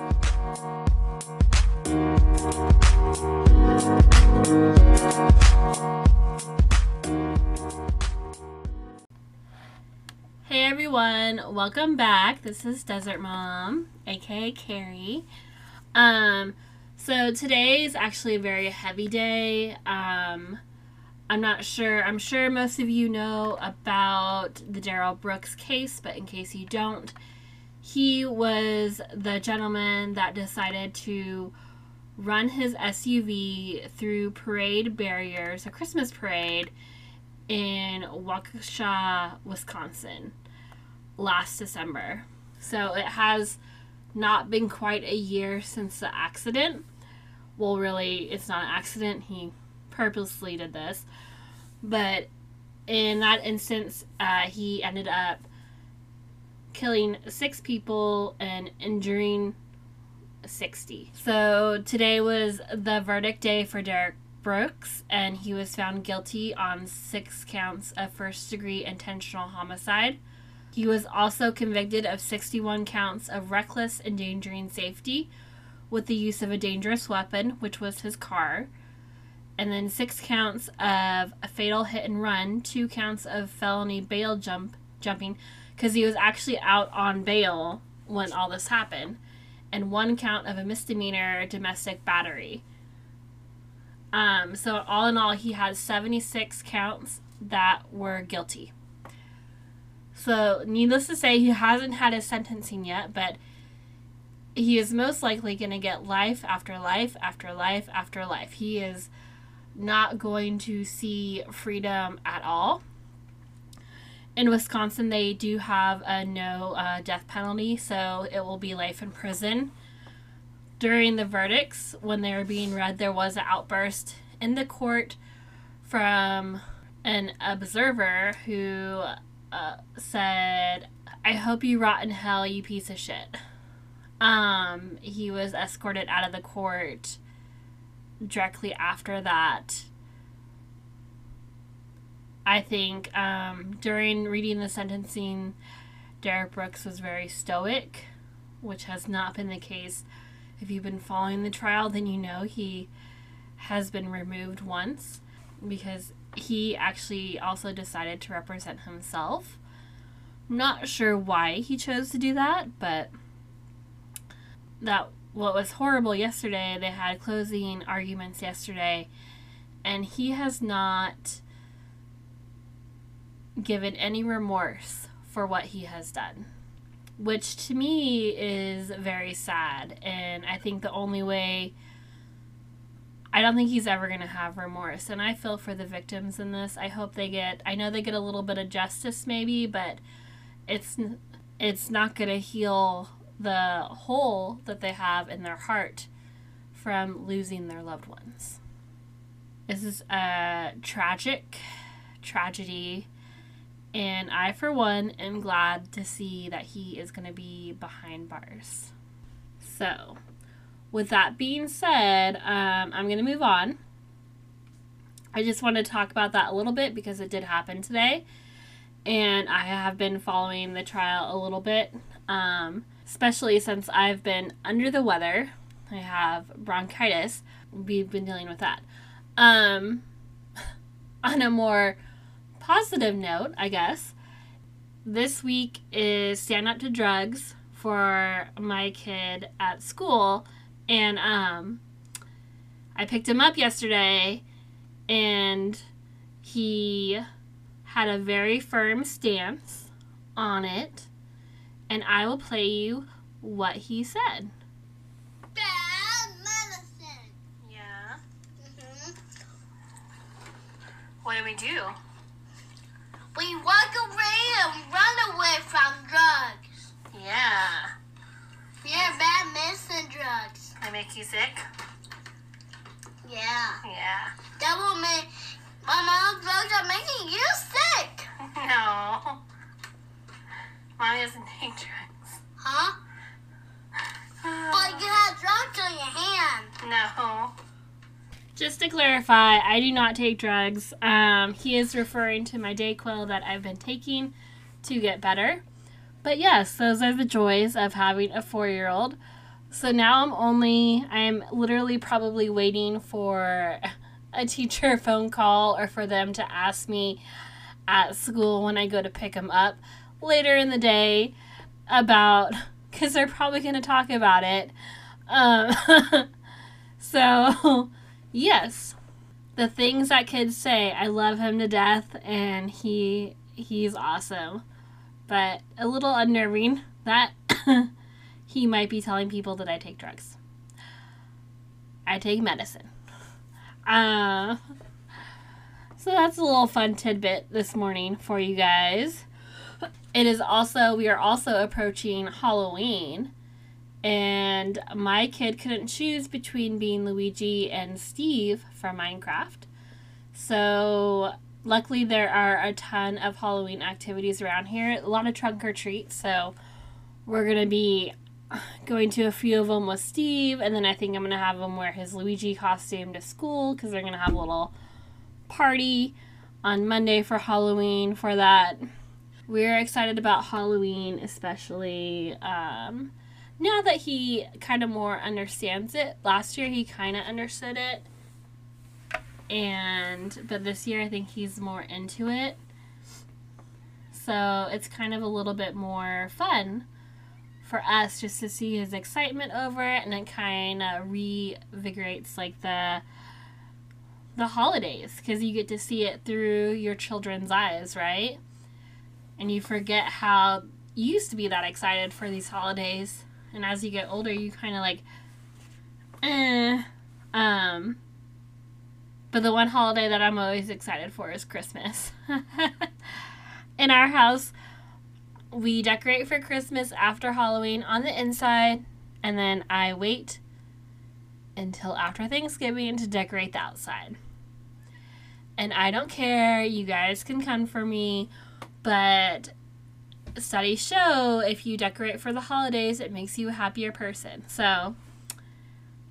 Hey everyone, welcome back. This is Desert Mom, aka Carrie. Um, so today is actually a very heavy day. Um, I'm not sure. I'm sure most of you know about the Darrell Brooks case, but in case you don't, he was the gentleman that decided to run his SUV through parade barriers, a Christmas parade in Waukesha, Wisconsin last December. So it has not been quite a year since the accident. Well, really, it's not an accident. He purposely did this. But in that instance, uh, he ended up killing six people and injuring 60. So today was the verdict day for Derek Brooks, and he was found guilty on six counts of first degree intentional homicide. He was also convicted of 61 counts of reckless endangering safety with the use of a dangerous weapon, which was his car, and then six counts of a fatal hit and run, two counts of felony bail jump jumping, because he was actually out on bail when all this happened, and one count of a misdemeanor domestic battery. Um, so all in all, he had 76 counts that were guilty. So, needless to say, he hasn't had his sentencing yet, but he is most likely going to get life after life after life after life. He is not going to see freedom at all. In Wisconsin, they do have a no uh, death penalty, so it will be life in prison. During the verdicts, when they were being read, there was an outburst in the court from an observer who uh, said, I hope you rot in hell, you piece of shit. Um, he was escorted out of the court directly after that. I think um, during reading the sentencing, Derek Brooks was very stoic, which has not been the case. If you've been following the trial, then you know he has been removed once because he actually also decided to represent himself. Not sure why he chose to do that, but that what was horrible yesterday, they had closing arguments yesterday, and he has not given any remorse for what he has done. Which to me is very sad, and I think the only way I don't think he's ever going to have remorse. And I feel for the victims in this. I hope they get I know they get a little bit of justice maybe, but it's it's not going to heal the hole that they have in their heart from losing their loved ones. This is a tragic tragedy and I for one am glad to see that he is going to be behind bars. So, with that being said, um, I'm going to move on. I just want to talk about that a little bit because it did happen today. And I have been following the trial a little bit, um, especially since I've been under the weather. I have bronchitis. We've been dealing with that. Um, on a more positive note, I guess, this week is Stand Up to Drugs for my kid at school and um, I picked him up yesterday, and he had a very firm stance on it. And I will play you what he said. Bad medicine. Yeah. hmm What do we do? We walk away and run away from drugs. Yeah. Yeah, bad medicine drugs. They make you sick? Yeah. Yeah. That will make my mom's drugs are making you sick. No. Mommy doesn't take drugs. Huh? But you have drugs on your hand. No. Just to clarify, I do not take drugs. Um, he is referring to my Dayquil that I've been taking to get better. But yes, those are the joys of having a four year old. So now I'm only, I'm literally probably waiting for a teacher phone call or for them to ask me at school when I go to pick them up later in the day about, because they're probably going to talk about it. Um, so, yes, the things that kids say, I love him to death and he he's awesome. But a little unnerving that he might be telling people that I take drugs. I take medicine. Uh, so that's a little fun tidbit this morning for you guys. It is also, we are also approaching Halloween. And my kid couldn't choose between being Luigi and Steve from Minecraft. So luckily there are a ton of Halloween activities around here. A lot of trunk or treats. So we're going to be going to a few of them with Steve, and then I think I'm gonna have him wear his Luigi costume to school because they're gonna have a little party on Monday for Halloween for that. We're excited about Halloween, especially um, now that he kind of more understands it. Last year he kind of understood it, and but this year I think he's more into it. So it's kind of a little bit more fun for us just to see his excitement over it and it kind of revigorates like the the holidays because you get to see it through your children's eyes right and you forget how you used to be that excited for these holidays and as you get older you kind of like eh um but the one holiday that i'm always excited for is christmas in our house we decorate for Christmas after Halloween on the inside, and then I wait until after Thanksgiving to decorate the outside. And I don't care, you guys can come for me, but studies show if you decorate for the holidays, it makes you a happier person. So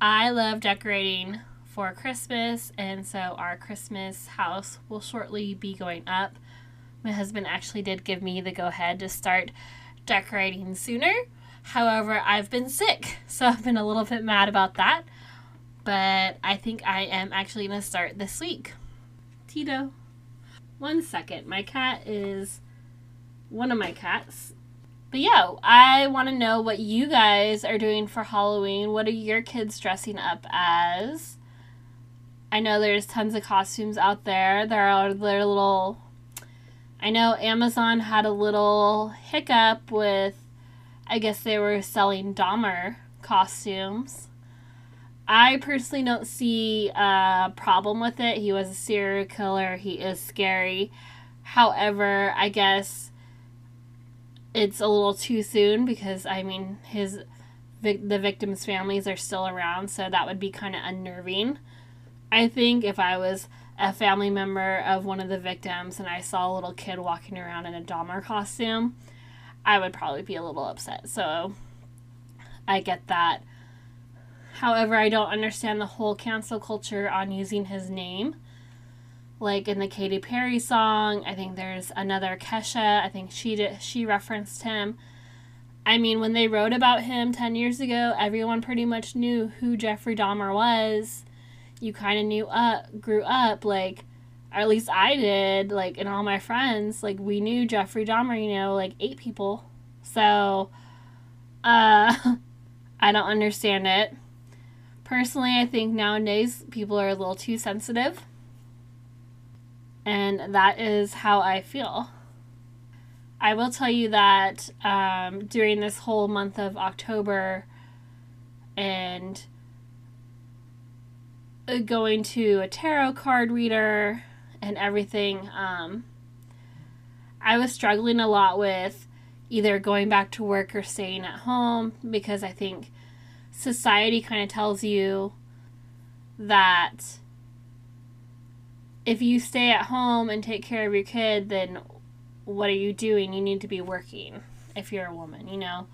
I love decorating for Christmas, and so our Christmas house will shortly be going up my husband actually did give me the go ahead to start decorating sooner. However, I've been sick, so I've been a little bit mad about that. But I think I am actually going to start this week. Tito. One second. My cat is one of my cats. But yeah, I want to know what you guys are doing for Halloween. What are your kids dressing up as? I know there's tons of costumes out there. There are their little I know Amazon had a little hiccup with, I guess they were selling Dahmer costumes. I personally don't see a problem with it. He was a serial killer, he is scary. However, I guess it's a little too soon because, I mean, his the victims' families are still around, so that would be kind of unnerving. I think if I was a family member of one of the victims and I saw a little kid walking around in a Dahmer costume, I would probably be a little upset. So I get that. However, I don't understand the whole cancel culture on using his name. Like in the Katy Perry song, I think there's another Kesha. I think she did, she referenced him. I mean, when they wrote about him 10 years ago, everyone pretty much knew who Jeffrey Dahmer was you kind of knew up, grew up, like, or at least I did, like, and all my friends, like, we knew Jeffrey Dahmer, you know, like eight people. So, uh, I don't understand it. Personally, I think nowadays people are a little too sensitive. And that is how I feel. I will tell you that um, during this whole month of October and going to a tarot card reader and everything, um, I was struggling a lot with either going back to work or staying at home because I think society kind of tells you that if you stay at home and take care of your kid, then what are you doing? You need to be working if you're a woman, you know?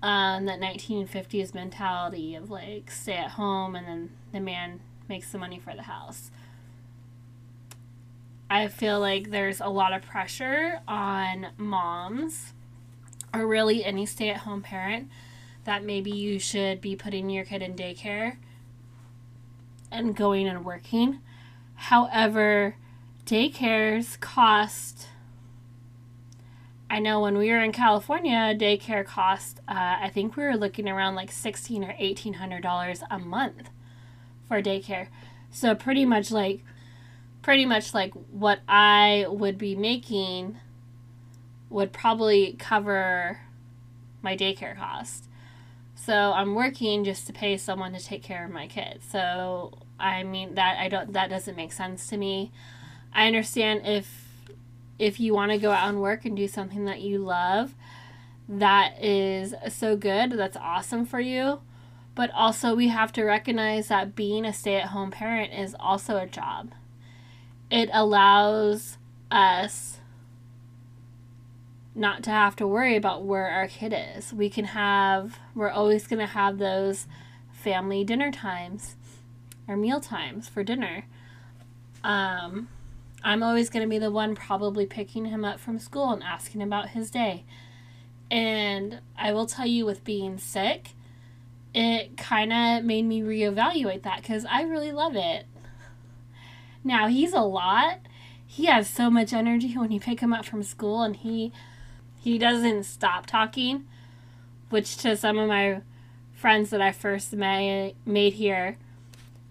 Um, that 1950s mentality of like stay at home and then the man makes the money for the house. I feel like there's a lot of pressure on moms or really any stay at home parent that maybe you should be putting your kid in daycare and going and working. However, daycares cost. I know when we were in California, daycare cost. Uh, I think we were looking around like sixteen or eighteen hundred dollars a month for daycare. So pretty much like, pretty much like what I would be making would probably cover my daycare cost. So I'm working just to pay someone to take care of my kids. So I mean that I don't that doesn't make sense to me. I understand if if you want to go out and work and do something that you love, that is so good. That's awesome for you. But also we have to recognize that being a stay-at-home parent is also a job. It allows us not to have to worry about where our kid is. We can have, we're always going to have those family dinner times or meal times for dinner. Um, I'm always going to be the one probably picking him up from school and asking about his day. And I will tell you, with being sick, it kind of made me reevaluate that because I really love it. Now, he's a lot. He has so much energy when you pick him up from school and he he doesn't stop talking, which to some of my friends that I first made made here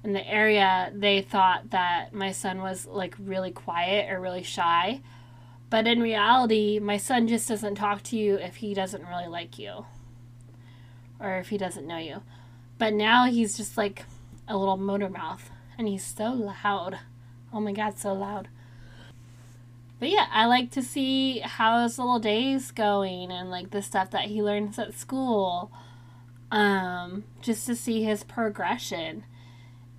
in the area, they thought that my son was like really quiet or really shy. But in reality, my son just doesn't talk to you if he doesn't really like you or if he doesn't know you. But now he's just like a little motor mouth and he's so loud. Oh my god, so loud. But yeah, I like to see how his little day's going and like the stuff that he learns at school. Um, just to see his progression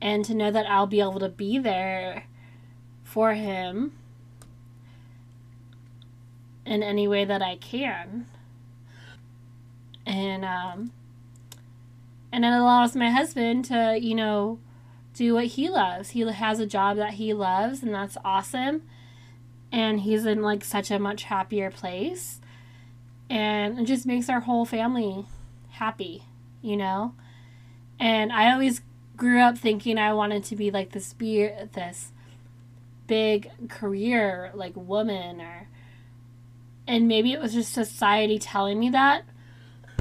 and to know that I'll be able to be there for him in any way that I can. And um and it allows my husband to, you know, do what he loves. He has a job that he loves and that's awesome. And he's in like such a much happier place. And it just makes our whole family happy, you know? And I always grew up thinking I wanted to be like this be this big career like woman or and maybe it was just society telling me that.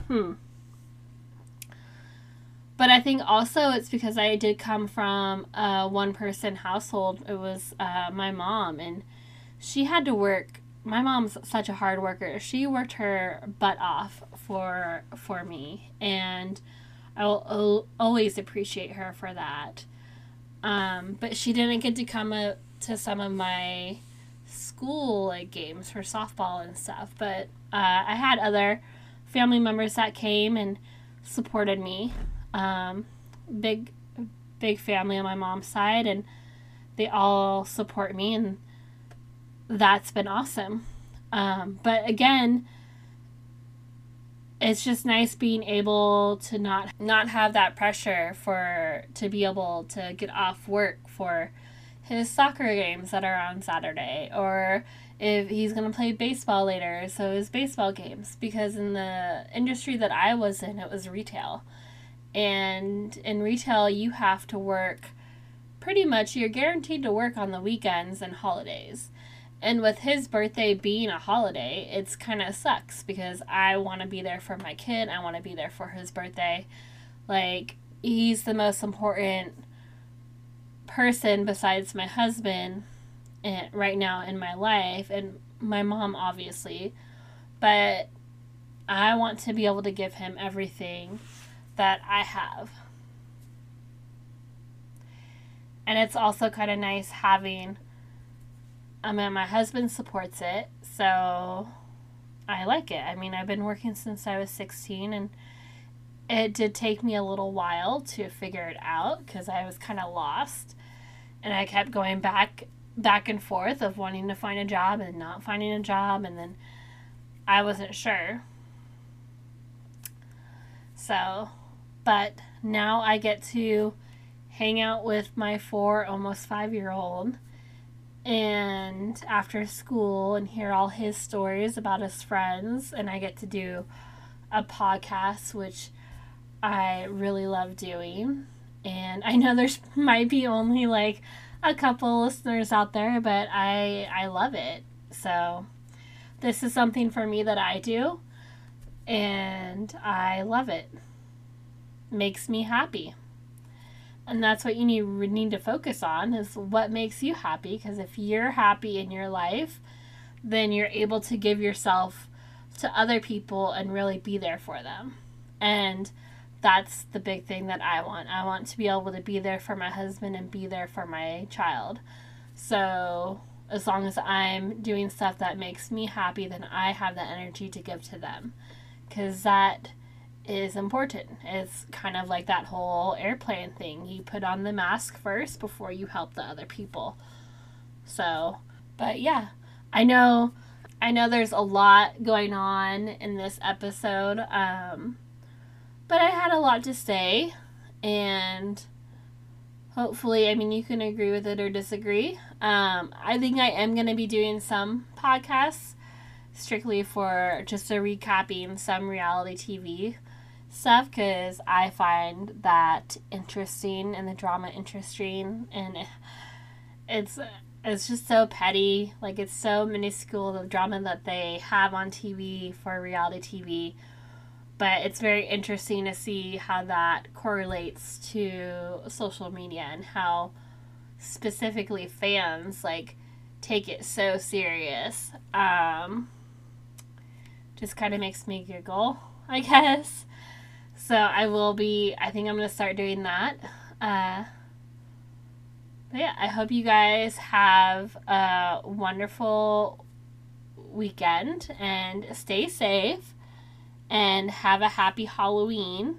Hmm. But I think also it's because I did come from a one person household. It was uh, my mom, and she had to work. My mom's such a hard worker. She worked her butt off for for me, and I'll always appreciate her for that. Um, but she didn't get to come up to some of my school like games for softball and stuff. But uh, I had other family members that came and supported me. Um, big, big family on my mom's side, and they all support me, and that's been awesome. Um, but again, it's just nice being able to not not have that pressure for to be able to get off work for his soccer games that are on Saturday or if he's going to play baseball later so his baseball games because in the industry that I was in it was retail. And in retail you have to work pretty much you're guaranteed to work on the weekends and holidays and with his birthday being a holiday, it's kind of sucks because I want to be there for my kid. I want to be there for his birthday. Like, he's the most important person besides my husband in, right now in my life and my mom, obviously. But I want to be able to give him everything that I have. And it's also kind of nice having I mean, my husband supports it, so I like it. I mean, I've been working since I was 16, and it did take me a little while to figure it out because I was kind of lost, and I kept going back back and forth of wanting to find a job and not finding a job, and then I wasn't sure. So, but now I get to hang out with my four, almost five year old and after school and hear all his stories about his friends and I get to do a podcast which I really love doing. And I know there's might be only like a couple listeners out there, but I I love it. So this is something for me that I do and I love it. Makes me happy. And that's what you need need to focus on is what makes you happy because if you're happy in your life, then you're able to give yourself to other people and really be there for them. And that's the big thing that I want. I want to be able to be there for my husband and be there for my child. So, as long as I'm doing stuff that makes me happy, then I have the energy to give to them. Because that is important. It's kind of like that whole airplane thing. You put on the mask first before you help the other people. So, but yeah, I know I know there's a lot going on in this episode. Um but I had a lot to say, and hopefully, I mean, you can agree with it or disagree. Um, I think I am going to be doing some podcasts strictly for just a recapping some reality TV stuff because I find that interesting and the drama interesting, and it's it's just so petty. Like it's so minuscule the drama that they have on TV for reality TV but it's very interesting to see how that correlates to social media and how specifically fans like take it so serious. Um, just kind of makes me giggle i guess so I will be, I think I'm going to start doing that. Uh, but yeah, I hope you guys have a wonderful weekend and stay safe and have a happy Halloween.